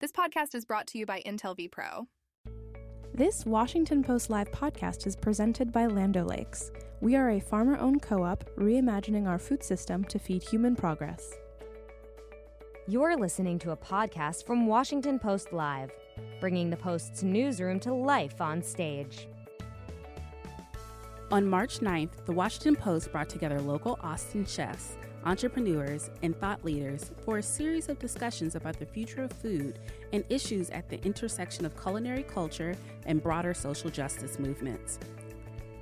This podcast is brought to you by Intel vPro. This Washington Post Live podcast is presented by Land O'Lakes. We are a farmer owned co op reimagining our food system to feed human progress. You're listening to a podcast from Washington Post Live, bringing the Post's newsroom to life on stage. On March 9th, the Washington Post brought together local Austin chefs, entrepreneurs, and thought leaders for a series of discussions about the future of food and issues at the intersection of culinary culture and broader social justice movements.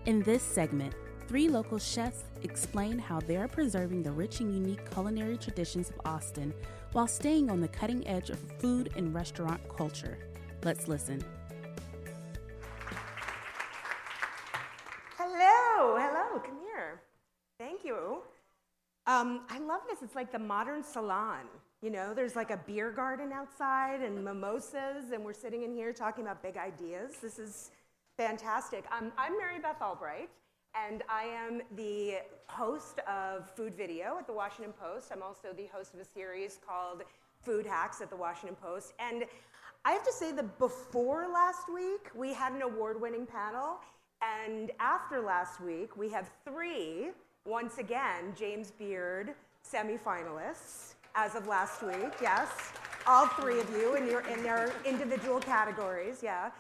In this segment, three local chefs explain how they're preserving the rich and unique culinary traditions of Austin while staying on the cutting edge of food and restaurant culture. Let's listen. Um, I love this. It's like the modern salon. You know, there's like a beer garden outside and mimosas, and we're sitting in here talking about big ideas. This is fantastic. Um, I'm Mary Beth Albright, and I am the host of Food Video at the Washington Post. I'm also the host of a series called Food Hacks at the Washington Post. And I have to say that before last week, we had an award winning panel. And after last week, we have three, once again, James Beard semifinalists as of last week. Yes, all three of you in, your, in their individual categories. Yeah.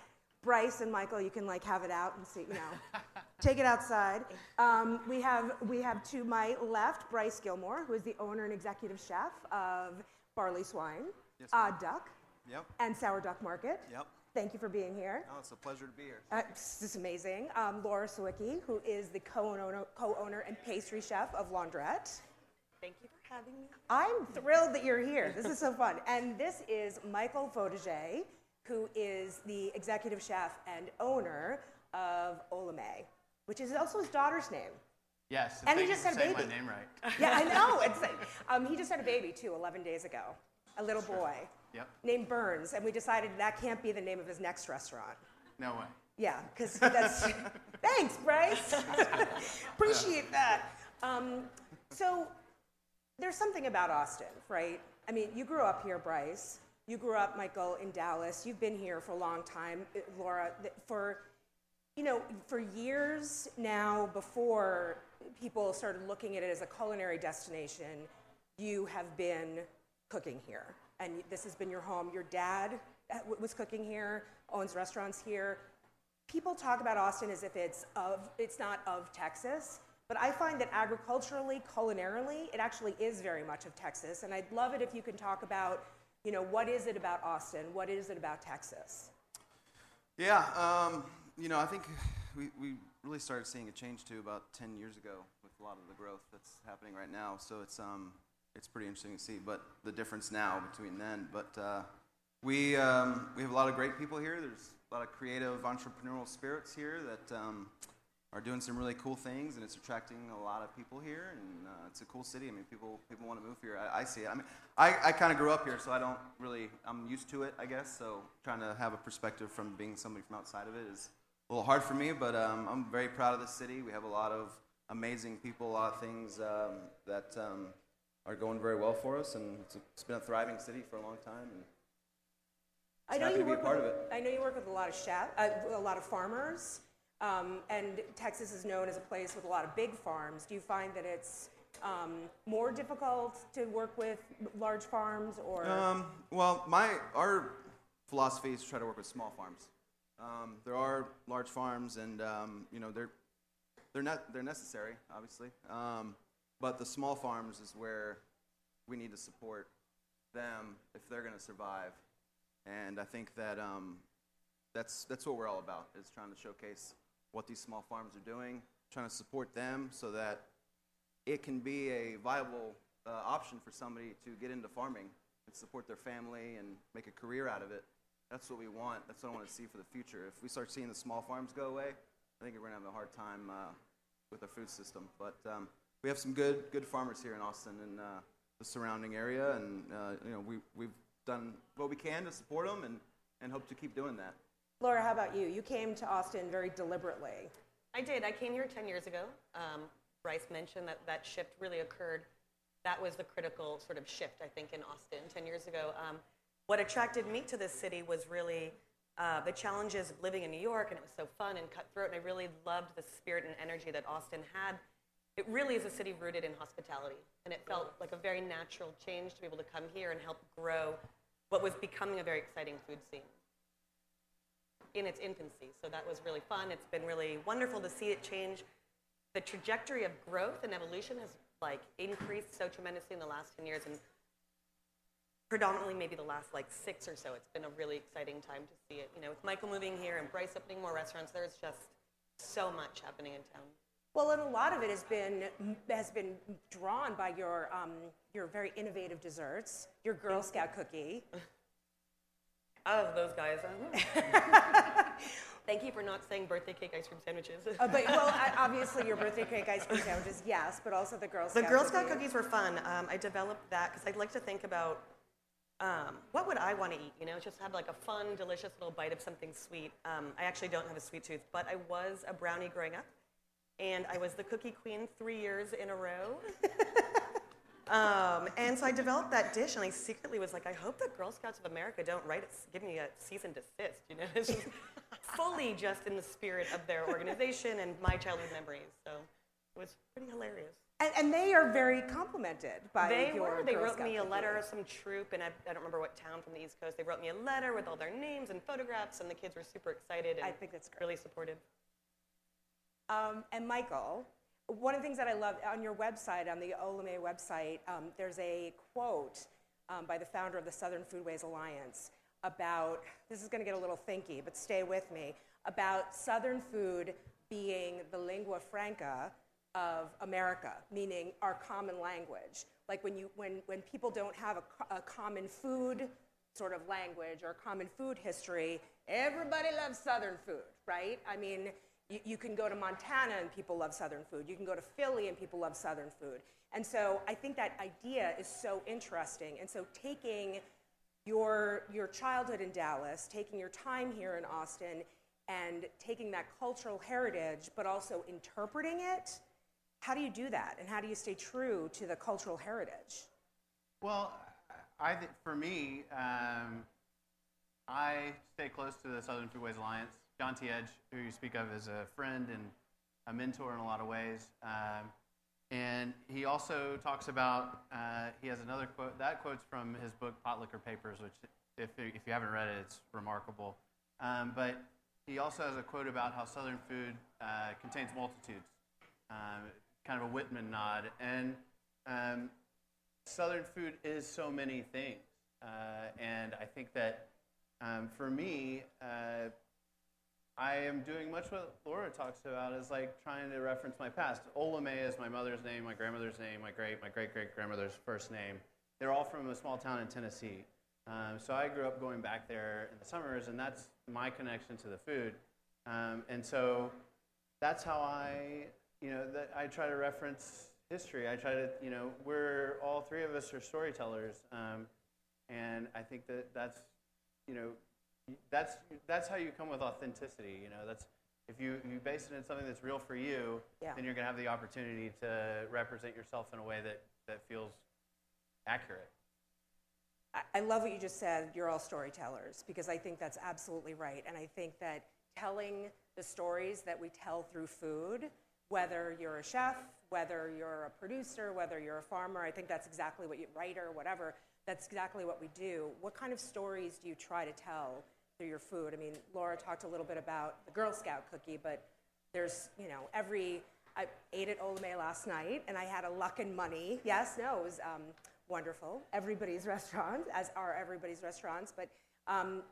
Bryce and Michael, you can like have it out and see, you know, take it outside. Um, we have we have to my left Bryce Gilmore, who is the owner and executive chef of Barley Swine, Yes, Odd. Duck, Yep. and Sour Duck Market. Yep. Thank you for being here. Oh, it's a pleasure to be here. Uh, this is amazing. Um, Laura Sawicki, who is the co-owner, co-owner and pastry chef of Launderette. Thank you for having me. I'm thrilled that you're here. This is so fun. And this is Michael Fojtasek, who is the executive chef and owner of Olamaie, which is also his daughter's name. Yes, And he just you had a baby. my name right. Yeah, I know. It's um, he just had a baby too, 11 days ago, a little boy Yep. named Burns, and we decided that can't be the name of his next restaurant. No way. Yeah, because that's. thanks, Bryce. Appreciate that. Um, so, there's something about Austin, right? I mean, you grew up here, Bryce. You grew up, Michael, in Dallas. You've been here for a long time, Uh, Laura. For, you know, for years now, before people started looking at it as a culinary destination, you have been cooking here, and this has been your home. Your dad uh, was cooking here, owns restaurants here people talk about Austin as if it's of it's not of Texas, but I find that agriculturally, culinarily, it actually is very much of Texas. And I'd love it if you can talk about, you know, what is it about Austin? What is it about Texas? Yeah, um, you know, I think we, we really started seeing a change too about 10 years ago with a lot of the growth that's happening right now. So it's, um, it's pretty interesting to see, but the difference now between then. But uh, we, um, we have a lot of great people here. There's a lot of creative entrepreneurial spirits here that um, are doing some really cool things, and it's attracting a lot of people here. And uh, it's a cool city. I mean, people people want to move here. I, I see it. I mean, I, I kind of grew up here, so I don't really. I'm used to it, I guess. So trying to have a perspective from being somebody from outside of it is a little hard for me. But um, I'm very proud of the city. We have a lot of amazing people, a lot of things um, that um, are going very well for us, and it's, a, it's been a thriving city for a long time. And I know happy you to be a work part with, of it. I know you work with a lot of chef, uh, a lot of farmers, um, and Texas is known as a place with a lot of big farms. Do you find that it's um, more difficult to work with large farms, or Um, well, my our philosophy is to try to work with small farms. Um, there are large farms, and um, you know they're they're not they're necessary, obviously. But the small farms is where we need to support them if they're going to survive. And I think that um, that's that's what we're all about is trying to showcase what these small farms are doing, trying to support them so that it can be a viable uh, option for somebody to get into farming and support their family and make a career out of it. That's what we want. That's what I want to see for the future. If we start seeing the small farms go away, I think we're going to have a hard time uh, with our food system. But um, we have some good good farmers here in Austin and uh, the surrounding area, and uh, you know we we've done what we can to support them and, and hope to keep doing that. Laura? How about you? You came to Austin very deliberately. I did. I came here 10 years ago. Um, Bryce mentioned that that shift really occurred. That was the critical sort of shift, I think, in Austin 10 years ago. Um, what attracted me to this city was really uh, the challenges of living in New York, and it was so fun and cutthroat, and I really loved the spirit and energy that Austin had. It really is a city rooted in hospitality, and it felt like a very natural change to be able to come here and help grow what was becoming a very exciting food scene in its infancy. So that was really fun. It's been really wonderful to see it change. The trajectory of growth and evolution has like increased so tremendously in the last 10 years and predominantly maybe the last like six or so. It's been a really exciting time to see it. You know, with Michael moving here and Bryce opening more restaurants, there's just so much happening in town. Well, and a lot of it has been has been drawn by your um, your very innovative desserts, your Girl Scout cookie. I love those guys. Thank you for not saying birthday cake ice cream sandwiches. Uh, but well, I, obviously your birthday cake ice cream sandwiches, yes, but also the Girl Scout. The Scout. Girl Scout cookie. cookies were fun. Um, I developed that because I'd like to think about um, what would I want to eat. You know, just have like a fun, delicious little bite of something sweet. Um, I actually don't have a sweet tooth, but I was a brownie growing up, and I was the cookie queen three years in a row. um, and so I developed that dish, and I secretly was like, I hope the Girl Scouts of America don't write it, give me a cease and desist. You know, it's just fully just in the spirit of their organization and my childhood memories. So it was pretty hilarious. And, and they are very complimented by They your were. They Girl wrote Scout me a letter, some troop, and I, I don't remember what town from the East Coast. They wrote me a letter with all their names and photographs, and the kids were super excited and I think that's great. really supportive. Um, and Michael, one of the things that I love on your website, on the Olamaie website, um, there's a quote um, by the founder of the Southern Foodways Alliance about this is going to get a little thinky, but stay with me about Southern food being the lingua franca of America, meaning our common language. Like when you when when people don't have a, a common food sort of language or common food history, everybody loves Southern food, right? I mean, you, you can go to Montana and people love Southern food. You can go to Philly and people love Southern food. And so I think that idea is so interesting. And so taking your, your childhood in Dallas, taking your time here in Austin, and taking that cultural heritage, but also interpreting it, how do you do that? And how do you stay true to the cultural heritage? Well, I think for me, um, I stay close to the Southern Foodways Alliance. John T. Edge, who you speak of as a friend and a mentor in a lot of ways. Um, and he also talks about, uh, he has another quote, that quote's from his book, Potlikker Papers, which, if, if you haven't read it, it's remarkable. Um, but he also has a quote about how Southern food uh, contains multitudes, um, kind of a Whitman nod. And um, Southern food is so many things. Uh, and I think that um, for me, uh, I am doing much what Laura talks about is like trying to reference my past. Olamaie is my mother's name, my grandmother's name, my great my great great grandmother's first name. They're all from a small town in Tennessee. Um, so I grew up going back there in the summers, and that's my connection to the food. Um, and so that's how I, you know, that I try to reference history. I try to, you know, we're all three of us are storytellers, um, and I think that that's, you know, that's that's how you come with authenticity. You know, that's if you you base it in something that's real for you, Yeah. then you're gonna have the opportunity to represent yourself in a way that that feels accurate. I- I love what you just said. You're all storytellers because I think that's absolutely right. And I think that telling the stories that we tell through food, whether you're a chef, whether you're a producer, whether you're a farmer, I think that's exactly what you writer, whatever. That's exactly what we do. What kind of stories do you try to tell through your food? I mean, Laura talked a little bit about the Girl Scout cookie, but there's, you know, every. I ate at Olamaie last night, and I had a luck and money. Yes, no, it was um, wonderful. Everybody's restaurant, as are everybody's restaurants. But um,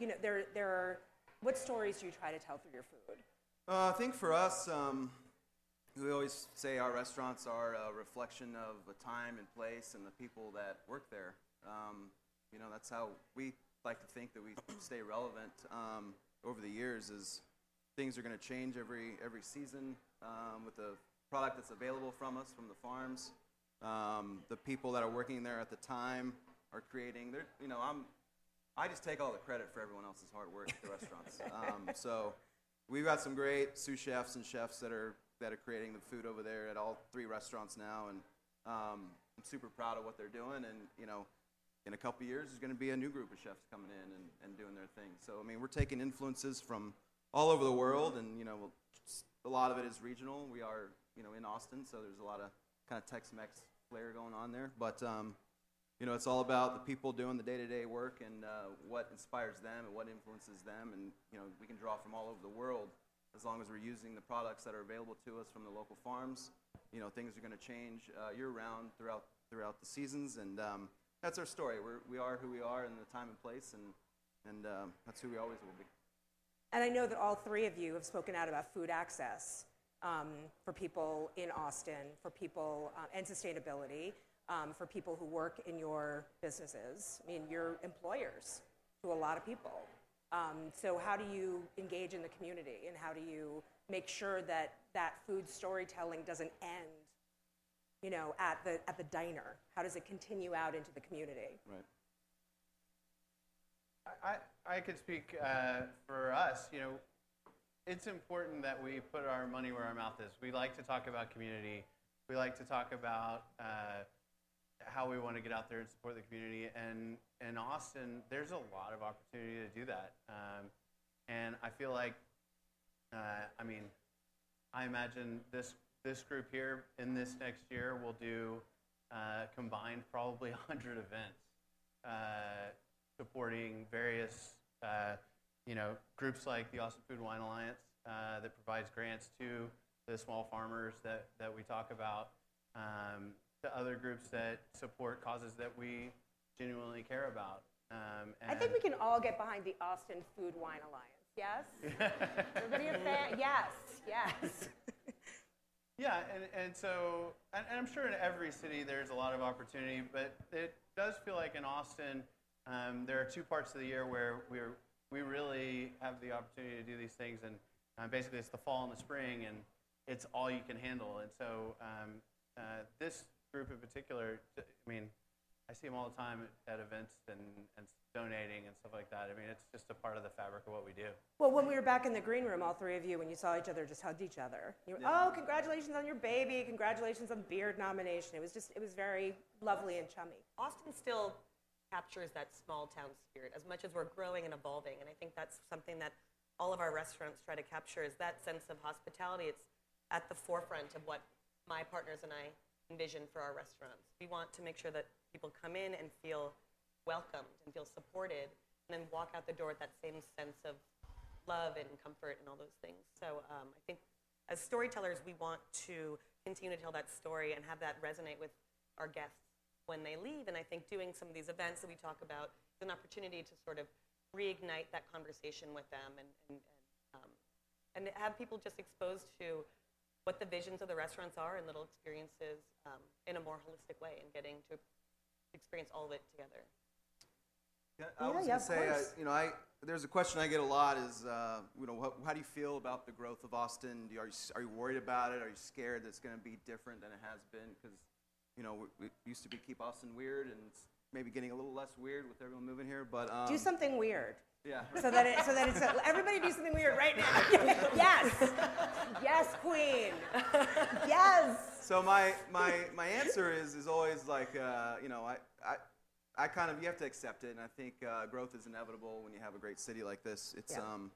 you know, there, there are. What stories do you try to tell through your food? Uh, I think for us, um, we always say our restaurants are a reflection of a time and place and the people that work there. Um, you know, that's how we like to think that we stay relevant um, over the years. Is things are going to change every every season um, with the product that's available from us from the farms. Um, the people that are working there at the time are creating. They're, you know, I'm I just take all the credit for everyone else's hard work at the restaurants. Um, so we've got some great sous chefs and chefs that are that are creating the food over there at all three restaurants now, and um, I'm super proud of what they're doing. And you know, in a couple years, there's going to be a new group of chefs coming in and, and doing their thing. So I mean, we're taking influences from all over the world, and you know, a lot of it is regional. We are you know in Austin, so there's a lot of kind of Tex-Mex flair going on there. But um, you know, it's all about the people doing the day-to-day work and uh, what inspires them and what influences them. And you know, we can draw from all over the world as long as we're using the products that are available to us from the local farms. You know, things are going to change uh, year-round throughout throughout the seasons, and um, that's our story. We're, we are who we are in the time and place, and and um, that's who we always will be. And I know that all three of you have spoken out about food access um, for people in Austin, for people, uh, and sustainability um, for people who work in your businesses. I mean, you're employers to a lot of people. Um, so, how do you engage in the community, and how do you make sure that that food storytelling doesn't end, you know, at the at the diner? How does it continue out into the community? Right. I, I could speak uh, for us. You know, it's important that we put our money where our mouth is. We like to talk about community. We like to talk about uh, how we want to get out there and support the community. And in Austin, there's a lot of opportunity to do that. Um, and I feel like, uh, I mean, I imagine this this group here in this next year will do uh, combined probably 100 events uh, supporting various, uh, you know, groups like the Austin Food and Wine Alliance uh, that provides grants to the small farmers that, that we talk about. Um, to other groups that support causes that we genuinely care about. Um, I think we can all get behind the Austin Food Wine Alliance. Yes? Everybody a fan? Yes, yes. Yeah, and, and so, and, and, I'm sure in every city there's a lot of opportunity, but it does feel like in Austin, um, there are two parts of the year where we're, we really have the opportunity to do these things, and uh, basically it's the fall and the spring, and it's all you can handle. And so um, uh, this group in particular, I mean, I see them all the time at, events and, and donating and stuff like that. I mean, it's just a part of the fabric of what we do. Well, when we were back in the green room, all three of you, when you saw each other, just hugged each other. You were, oh, yeah. oh, congratulations on your baby! Congratulations on Beard nomination. It was just, it was very lovely and chummy. Austin still captures that small town spirit as much as we're growing and evolving, and I think that's something that all of our restaurants try to capture is that sense of hospitality. It's at the forefront of what my partners and I envision for our restaurants. We want to make sure that people come in and feel welcomed and feel supported, and then walk out the door with that same sense of love and comfort and all those things. So um, I think as storytellers, we want to continue to tell that story and have that resonate with our guests when they leave. And I think doing some of these events that we talk about is an opportunity to sort of reignite that conversation with them and, and, and, um, and have people just exposed to what the visions of the restaurants are and little experiences um, in a more holistic way and getting to experience all of it together. Yeah, I yeah, was yeah, going to say, uh, you know, I there's a question I get a lot is, uh, you know, what, how do you feel about the growth of Austin? You, are, you, are you worried about it? Are you scared that it's going to be different than it has been? Because, you know, we, we, used to be keep Austin weird, and it's maybe getting a little less weird with everyone moving here. But um, do something weird. Yeah. So that it, so that it's a, everybody do something weird right now. yes. Yes, queen. Yes. So my my my answer is is always like uh, you know I, I I kind of you have to accept it, and I think uh, growth is inevitable when you have a great city like this. It's yeah. um,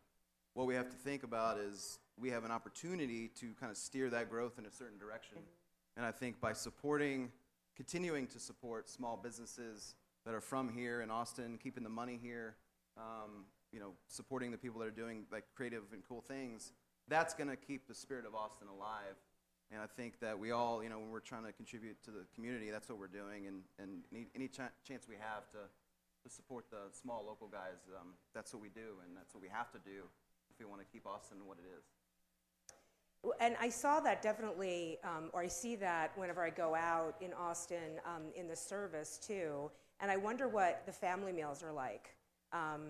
what we have to think about is we have an opportunity to kind of steer that growth in a certain direction, mm-hmm. and I think by supporting, continuing to support small businesses that are from here in Austin, keeping the money here um, you know, supporting the people that are doing like creative and cool things, that's going to keep the spirit of Austin alive. And I think that we all, you know, when we're trying to contribute to the community, that's what we're doing. And, and any, any ch- chance we have to, to support the small local guys, um, that's what we do. And that's what we have to do if we want to keep Austin what it is. And I saw that definitely, um, or I see that whenever I go out in Austin um, in the service too. And I wonder what the family meals are like um,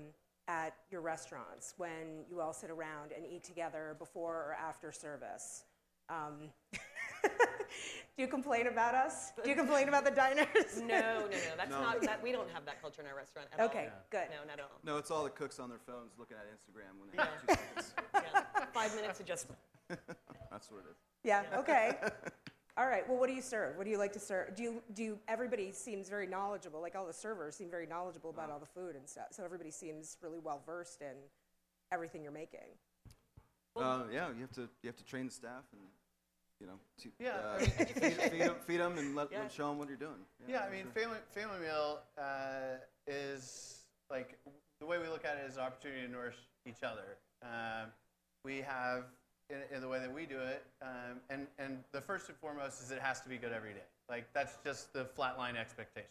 at your restaurants when you all sit around and eat together before or after service. Um, do you complain about us? Do you complain about the diners? no, no, no. That's no. not. That, we don't have that culture in our restaurant at okay, all. Okay, good. No, not at all. No, it's all the cooks on their phones looking at Instagram when they yeah. have two seconds. yeah. Five minutes adjustment. That's what it is. Yeah. yeah. Okay. All right. Well, what do you serve? What do you like to serve? Do you do you, everybody seems very knowledgeable? Like all the servers seem very knowledgeable about all the food and stuff. So everybody seems really well versed in everything you're making. Uh, yeah, you have to you have to train the staff and you know to, Yeah, uh, feed, feed, them, and let Yeah. them show them what you're doing. Yeah, I mean, sure. family family meal uh, is like the way we look at it is an opportunity to nourish each other. Um, we have in, in the way that we do it, um, and and the first and foremost is it has to be good every day. Like that's just the flatline expectation.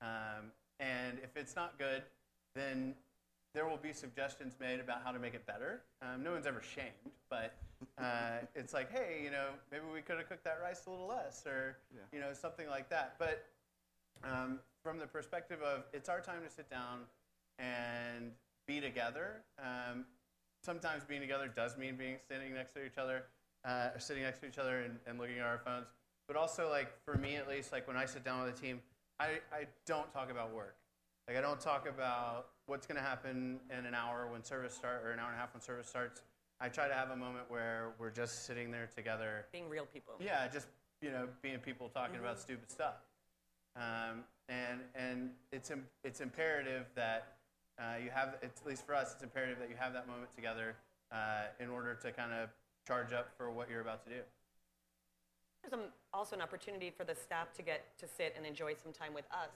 Um, and if it's not good, then there will be suggestions made about how to make it better. Um, no one's ever shamed, but uh, it's like, hey, you know, maybe we could have cooked that rice a little less, or Yeah. you know, something like that. But um, from the perspective of it's our time to sit down and be together. Um, sometimes being together does mean being standing next to each other, uh, or sitting next to each other and, and looking at our phones. But also, like for me at least, like when I sit down with a team, I, I don't talk about work. Like I don't talk about what's going to happen in an hour when service start or an hour and a half when service starts. I try to have a moment where we're just sitting there together Being real people. yeah, just you know, being people talking about stupid stuff, um, and and it's Im- it's imperative that uh, you have at least for us, it's imperative that you have that moment together uh, in order to kind of charge up for what you're about to do. There's also an opportunity for the staff to get to sit and enjoy some time with us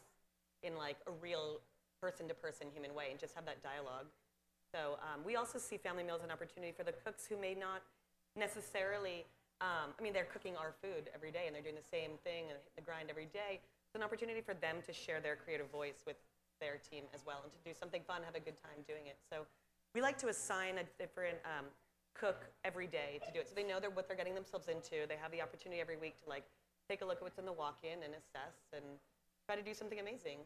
in like a real person-to-person human way and just have that dialogue. So um, we also see family meals an opportunity for the cooks who may not necessarily. Um, I mean, they're cooking our food every day and they're doing the same thing and the grind every day. It's an opportunity for them to share their creative voice with their team as well and to do something fun, have a good time doing it. So we like to assign a different um, cook every day to do it. So they know they're, what they're getting themselves into. They have the opportunity every week to like take a look at what's in the walk-in and assess and try to do something amazing.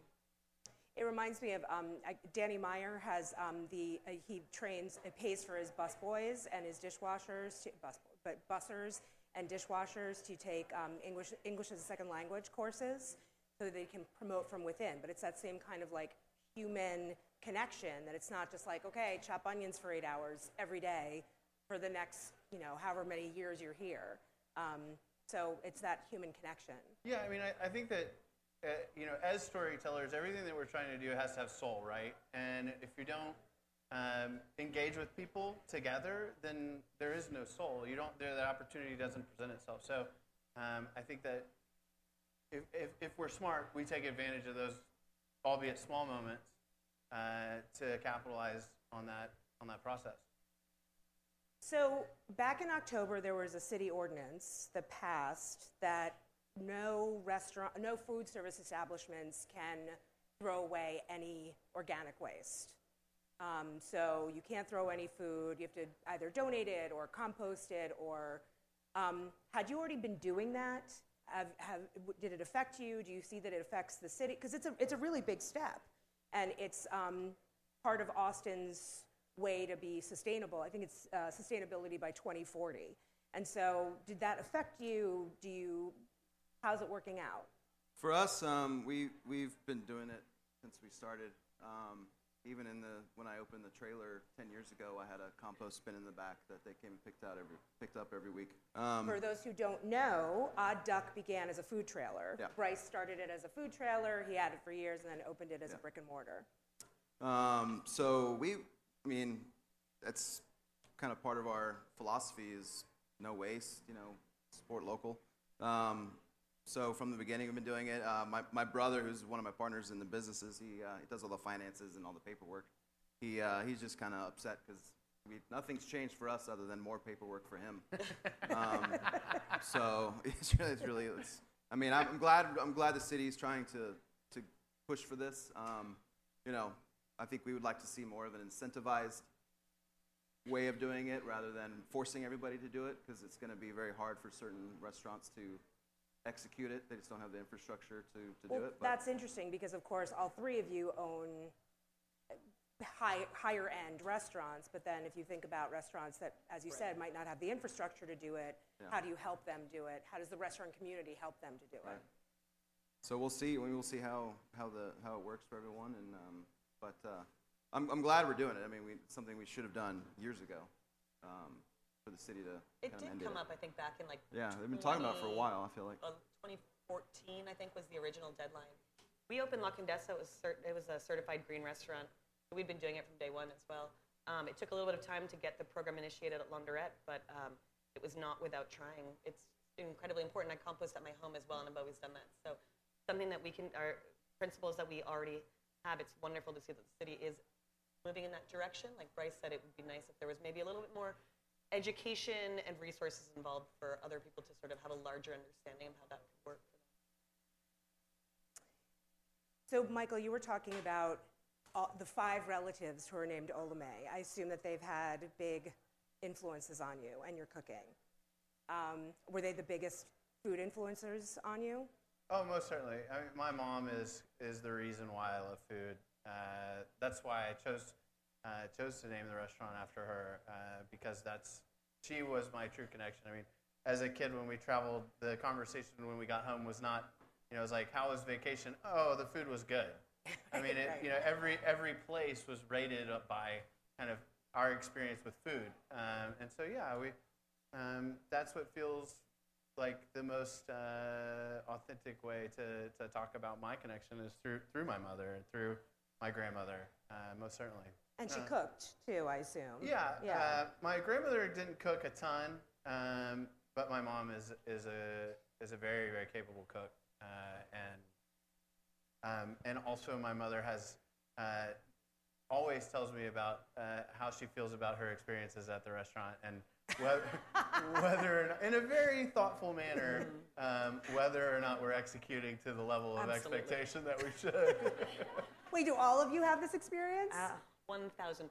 It reminds me of um, Danny Meyer has um, the uh, he trains uh, pays for his busboys and his dishwashers to, bus but bussers and dishwashers to take um, English English as a second language courses so they can promote from within. But it's that same kind of like human connection that it's not just like okay chop onions for eight hours every day for the next you know however many years you're here. Um, so it's that human connection. Yeah, I mean, I, I think that, uh, you know, as storytellers, everything that we're trying to do has to have soul, right? And if you don't um, engage with people together, then there is no soul. You don't, there, that opportunity doesn't present itself. So um, I think that if, if, if we're smart, we take advantage of those, albeit small moments, uh, to capitalize on that, on that process. So back in October, there was a city ordinance that passed that no restaurant, no food service establishments can throw away any organic waste. Um, so you can't throw any food. You have to either donate it or compost it. Or um, had you already been doing that? Have, have, did it affect you? Do you see that it affects the city? Because it's a, it's a really big step, and it's um, part of Austin's way to be sustainable. I think it's uh, sustainability by 2040. And so, did that affect you? Do you? How's it working out? For us, um, we we've been doing it since we started. Um, even in the when I opened the trailer ten years ago, I had a compost bin in the back that they came and picked out every picked up every week. Um, For those who don't know, Odd Duck began as a food trailer. Yeah. Bryce started it as a food trailer. He had it for years, and then opened it as a brick and mortar. Um, so we, I mean, that's kind of part of our philosophy is no waste. You know, support local. Um, so from the beginning, we've been doing it. Uh, my my brother, who's one of my partners in the businesses, he uh, he does all the finances and all the paperwork. He uh, he's just kind of upset because nothing's changed for us other than more paperwork for him. um, so it's really, it's really it's, I mean, I'm, I'm glad I'm glad the city's trying to to push for this. Um, you know, I think we would like to see more of an incentivized way of doing it rather than forcing everybody to do it because it's going to be very hard for certain restaurants to execute it. They just don't have the infrastructure to, to well, do it. that's interesting because, of course, all three of you own high, higher end restaurants. But then, if you think about restaurants that, as you said, might not have the infrastructure to do it, Yeah. how do you help them do it? How does the restaurant community help them to do it? So we'll see. We will see how, how the how it works for everyone. And um, but uh, I'm I'm glad we're doing it. I mean, we, something we should have done years ago. Um, for the city to It did come it. up, I think, back in like Yeah, they've been talking about it for a while. I feel like. uh, 2014, I think, was the original deadline. We opened La Condesa. It was, cert- it was a certified green restaurant. We'd been doing it from day one as well. Um, it took a little bit of time to get the program initiated at Launderette, but um, it was not without trying. It's incredibly important. I compost at my home as well, and I've always done that. So something that we can, our principles that we already have, it's wonderful to see that the city is moving in that direction. Like Bryce said, it would be nice if there was maybe a little bit more education and resources involved for other people to sort of have a larger understanding of how that could work for them. So, Michael, you were talking about all, the five relatives who are named Olamaie. I assume that they've had big influences on you and your cooking. Um, were they the biggest food influencers on you? Oh, most certainly. I mean, my mom is is the reason why I love food. Uh, that's why I chose uh, chose to name the restaurant after her uh, because that's she was my true connection. I mean, as a kid when we traveled, the conversation when we got home was not, you know, it was like, "How was vacation?" Oh, the food was good. I mean, it, you know, every every place was rated up by kind of our experience with food, um, and so yeah, we um, that's what feels like the most uh, authentic way to, to talk about my connection is through through my mother and through my grandmother, uh, most certainly. And she Uh, cooked too, I assume. Yeah, Yeah. Uh, my grandmother didn't cook a ton, um, but my mom is is a is a very very capable cook, uh, and um, and also my mother has uh, always tells me about uh, how she feels about her experiences at the restaurant and whether, whether or not, in a very thoughtful manner, um, whether or not we're executing to the level of Absolutely. expectation that we should. Wait, do all of you have this experience? Ah, 1,000%.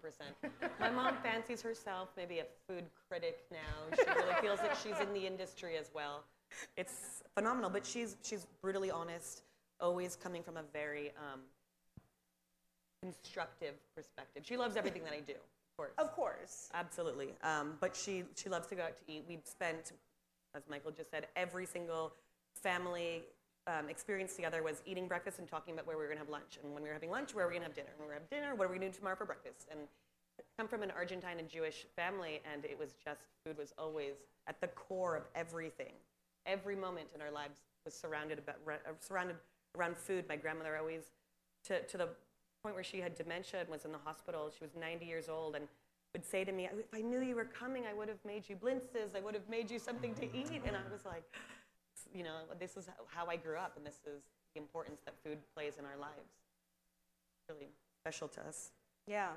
My mom fancies herself maybe a food critic now. She really feels that she's in the industry as well. It's phenomenal, but she's, she's brutally honest, always coming from a very um, constructive perspective. She loves everything that I do, of course. of course. Absolutely. Um, but she, she loves to go out to eat. We've spent, as Michael just said, every single family um, experience together was eating breakfast and talking about where we were going to have lunch. And when we were having lunch, where we going to have dinner? and When we were having dinner, what are we going to do tomorrow for breakfast? And I come from an Argentine and Jewish family, and it was just, food was always at the core of everything. Every moment in our lives was surrounded, about, uh, surrounded around food. My grandmother always, to, to the point where she had dementia and was in the hospital. She was 90 years old and would say to me, if I knew you were coming, I would have made you blintzes. I would have made you something to eat. And I was like, you know, this is how I grew up, and this is the importance that food plays in our lives. Really special to us. Yeah.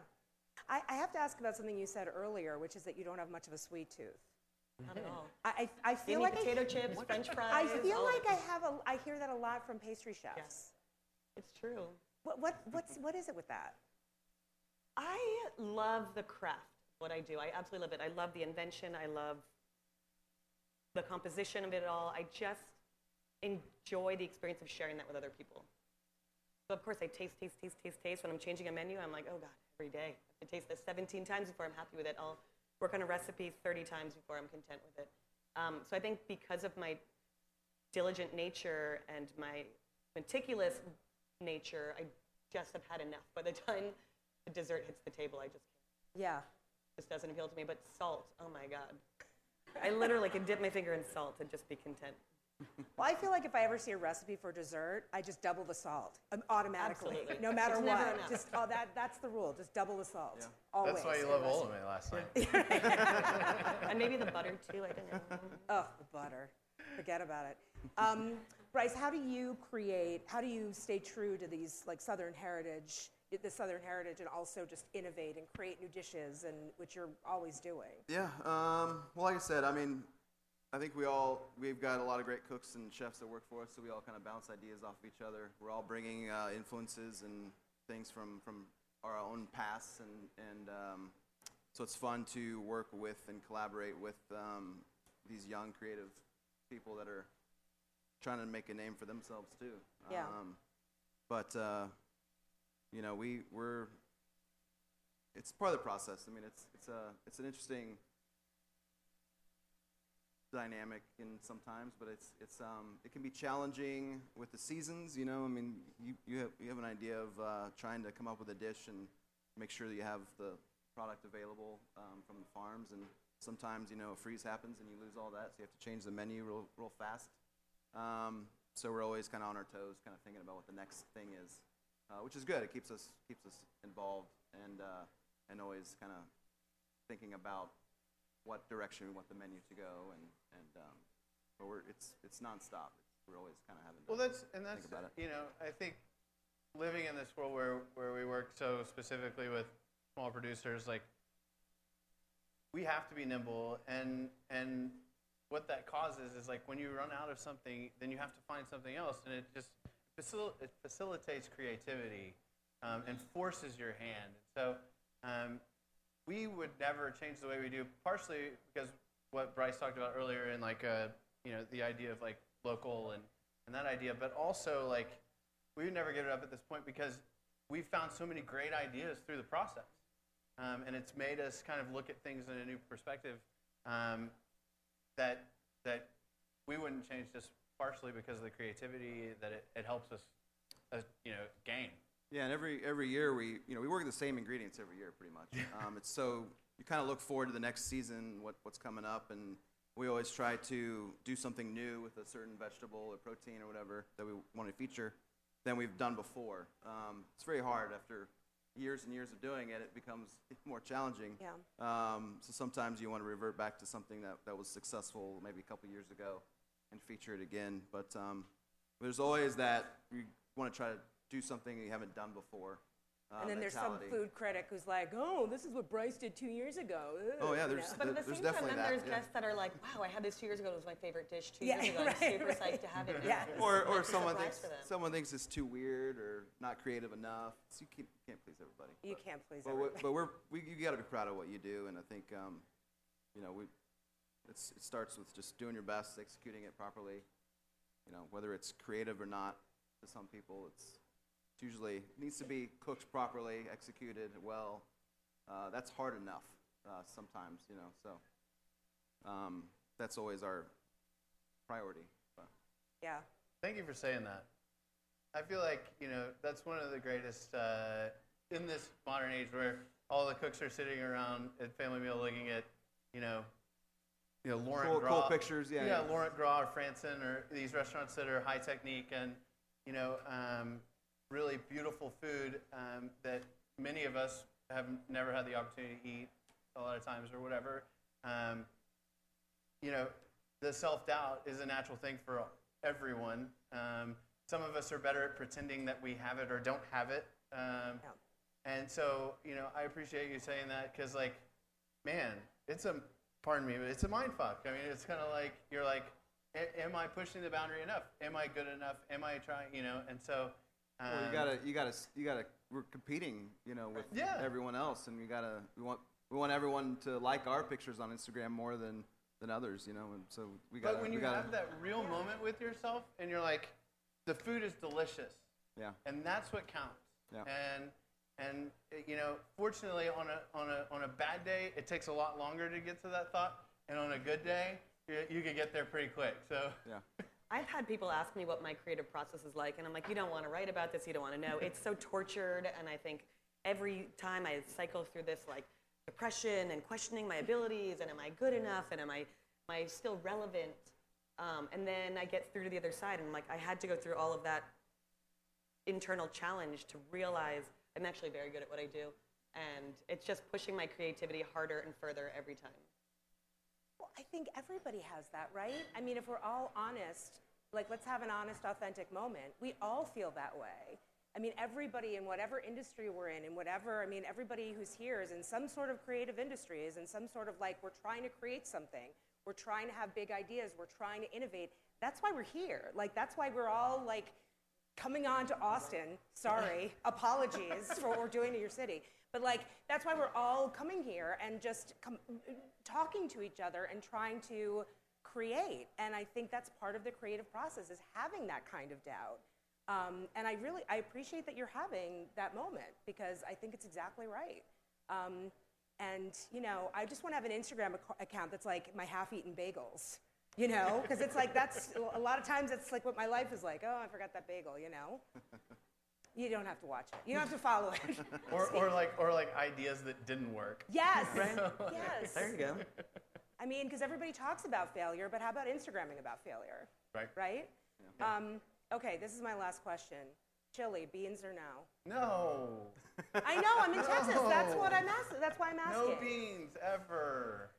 I, I have to ask about something you said earlier, which is that you don't have much of a sweet tooth. Not at all. I, I, I feel like potato I, chips, French fries. I feel like I have a I hear that a lot from pastry chefs. Yes. It's true. What what what's what is it with that? I love the craft, what I do. I absolutely love it. I love the invention. I love the composition of it all. I just enjoy the experience of sharing that with other people. So of course I taste, taste, taste, taste, taste. When I'm changing a menu, I'm like, oh God, every day. I have to taste this 17 times before I'm happy with it. I'll work on a recipe 30 times before I'm content with it. Um, so I think because of my diligent nature and my meticulous nature, I just have had enough. By the time the dessert hits the table, I just can't. Yeah. This doesn't appeal to me. But salt, oh my God. I literally can dip my finger in salt and just be content. Well, I feel like if I ever see a recipe for dessert, I just double the salt um, automatically, Absolutely. no matter It's what. never enough. Just oh, that that's the rule. Just double the salt. Yeah. Always. That's why you love a. Olamaie last night. and maybe the butter too, I don't know. Oh, the butter. Forget about it. Um, Bryce, how do you create? How do you stay true to these like Southern heritage, the Southern heritage, and also just innovate and create new dishes, and which you're always doing? Yeah. Um, well, like I said, I mean, I think we all we've got a lot of great cooks and chefs that work for us, so we all kind of bounce ideas off of each other. We're all bringing uh, influences and things from from our own pasts, and and um, so it's fun to work with and collaborate with um, these young creative people that are trying to make a name for themselves too. Yeah. Um, but uh, you know, we we're it's part of the process. I mean, it's it's a it's an interesting dynamic in sometimes, but it's it's um it can be challenging with the seasons. You know, I mean, you you have you have an idea of uh, trying to come up with a dish and make sure that you have the product available um, from the farms, and sometimes you know a freeze happens and you lose all that, so you have to change the menu real real fast. Um, so we're always kind of on our toes, kind of thinking about what the next thing is, uh, which is good. It keeps us keeps us involved and uh, and always kind of thinking about what direction we want the menu to go and and um, but we're it's it's nonstop. We're always kind of having to Well, that's and that's think about it. you know I think living in this world where where we work so specifically with small producers, like we have to be nimble and and what that causes is like when you run out of something, then you have to find something else, and it just facil- it facilitates creativity um, and forces your hand. And so um, we would never change the way we do, partially because what Bryce talked about earlier, and like uh, you know the idea of like local and and that idea, but also like we would never give it up at this point because we've found so many great ideas through the process, um, and it's made us kind of look at things in a new perspective. Um, that that we wouldn't change just partially because of the creativity that it, it helps us, uh, you know, gain. Yeah, and every every year we you know we work with the same ingredients every year pretty much. Um, it's so you kind of look forward to the next season, what what's coming up, and we always try to do something new with a certain vegetable or protein or whatever that we want to feature than we've done before. Um, it's very hard after years and years of doing it. It becomes more challenging. Yeah. Um, so sometimes you want to revert back to something that, that was successful maybe a couple years ago and feature it again. But um, there's always that you want to try to do something you haven't done before. Uh, and then there's some food critic who's like, "Oh, this is what Bryce did two years ago." Ugh," Oh, yeah, you there's- know? But at the There's same time, then that, there's yeah. guests that are like, wow, I had this two years ago. It was my favorite dish two Yeah, years ago. I'm super right. psyched to have it. Yeah. Or, or someone thinks someone thinks it's too weird or not creative enough. So you can't, can't please everybody. you But- can't please But, we, everybody. but we're we, you got to be proud of what you do, and I think um, you know we it's, it starts with just doing your best, executing it properly. You know whether it's creative or not. To some people, it's, it's usually it needs to be cooked properly, executed well. Uh, that's hard enough uh, sometimes, you know. So um, that's always our priority. But. yeah. Thank you for saying that. I feel like you know that's one of the greatest uh, in this modern age where all the cooks are sitting around at family meal looking at you know you know Laurent Cool- Gras, cool pictures, yeah, yeah, yeah. Laurent Gras or Frantzén or these restaurants that are high technique and you know um, really beautiful food um, that many of us have never had the opportunity to eat a lot of times or whatever. Um, you know, the self doubt is a natural thing for everyone. Um, some of us are better at pretending that we have it or don't have it. Um, Yeah. And so, you know, I appreciate you saying that because, like, man, it's a, pardon me, but it's a mind fuck. I mean, it's kind of like, you're like, am I pushing the boundary enough? Am I good enough? Am I trying, you know? And so, um, Well, you gotta, you gotta, you gotta. We're competing, you know, with Yeah. everyone else, and we gotta. We want, we want everyone to like our pictures on Instagram more than than others, you know. And so we gotta. but when you gotta, have that real moment with yourself and you're like, the food is delicious. yeah, and that's what counts. Yeah. And and uh, you know, fortunately, on a on a on a bad day, it takes a lot longer to get to that thought, and on a good day, you, you can get there pretty quick. So yeah. I've had people ask me what my creative process is like, and I'm like, you don't want to write about this, you don't want to know. It's so tortured, and I think every time I cycle through this like depression and questioning my abilities, and am I good enough, and am I, am I still relevant? Um, and then I get through to the other side, and I'm like, I had to go through all of that internal challenge to realize I'm actually very good at what I do, and it's just pushing my creativity harder and further every time. Well, I think everybody has that, right? I mean, if we're all honest, like let's have an honest, authentic moment. We all feel that way. I mean, everybody in whatever industry we're in, in whatever, I mean, everybody who's here is in some sort of creative industry, is in some sort of like, we're trying to create something. We're trying to have big ideas. We're trying to innovate. That's why we're here. Like, that's why we're all like coming on to Austin. Sorry, apologies for what we're doing to your city. But like, that's why we're all coming here and just com- talking to each other and trying to create. And I think that's part of the creative process is having that kind of doubt. Um, and I really, I appreciate that you're having that moment because I think it's exactly right. Um, and you know, I just want to have an Instagram ac- account that's like my half-eaten bagels. You know, because it's like that's a lot of times it's like what my life is like. Oh, I forgot that bagel. You know. You don't have to watch it. You don't have to follow it. Or, or like or like ideas that didn't work. yes. Yes. There you go. I mean, because everybody talks about failure, but how about Instagramming about failure? Right. Right? Um, okay, this is my last question. Chili, beans or no? No. I know, I'm in Texas. That's what I'm asking. That's why I'm asking. No beans ever.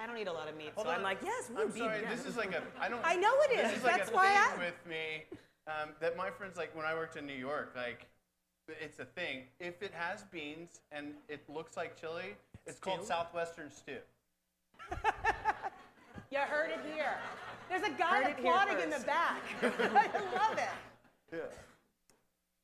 I don't eat a lot of meat, Hold so on. I'm like, yes, we I'm beef, sorry. yeah. This is like a. I don't. I know it is. This is. is like That's a why thing I- with me um, that my friends like when I worked in New York. Like, it's a thing. If it has beans and it looks like chili, it's called Stew? southwestern stew. You heard it here. There's a guy Heard it here applauding in the first. back. I love it. Yeah.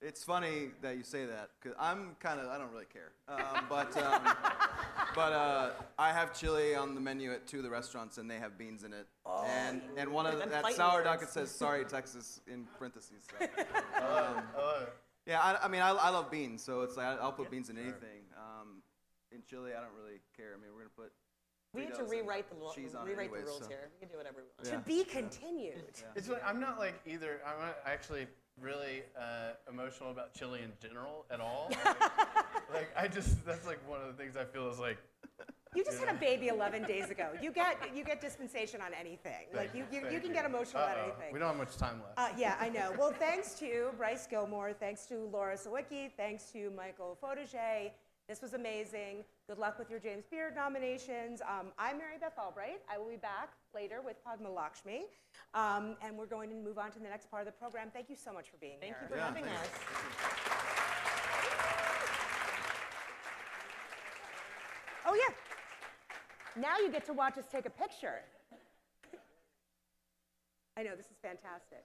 It's funny that you say that because I'm kind of I don't really care, um, but um, but uh, I have chili on the menu at two of the restaurants and they have beans in it, and and one of the, that fighting sour words. duck it says sorry Texas in parentheses. So. I love. Yeah, I, I mean I, I love beans, so it's like I, I'll put beans in anything. Um, in chili, I don't really care. I mean we're gonna put. we need to rewrite the, lo- cheese on it rewrite anyways, the rules so. here. We can do whatever we want. Yeah. To be continued. Yeah. It's like I'm not like either. I'm not actually really uh, emotional about chili in general at all. Like, I just that's like one of the things I feel is like. You just had a baby 11 days ago. You get you get dispensation on anything. Like you, you, you thank can get emotional about Uh-oh. anything. We don't have much time left. Uh, yeah, I know. Well, thanks to Bryce Gilmore, thanks to Laura Sawicki, thanks to Michael Fojtasek. This was amazing. Good luck with your James Beard nominations. Um, I'm Mary Beth Albright. I will be back later with Padma Lakshmi. Um, and we're going to move on to the next part of the program. Thank you so much for being Thank here. Thank you for Yeah, having thanks. us. Oh, yeah. Now you get to watch us take a picture. I know, this is fantastic.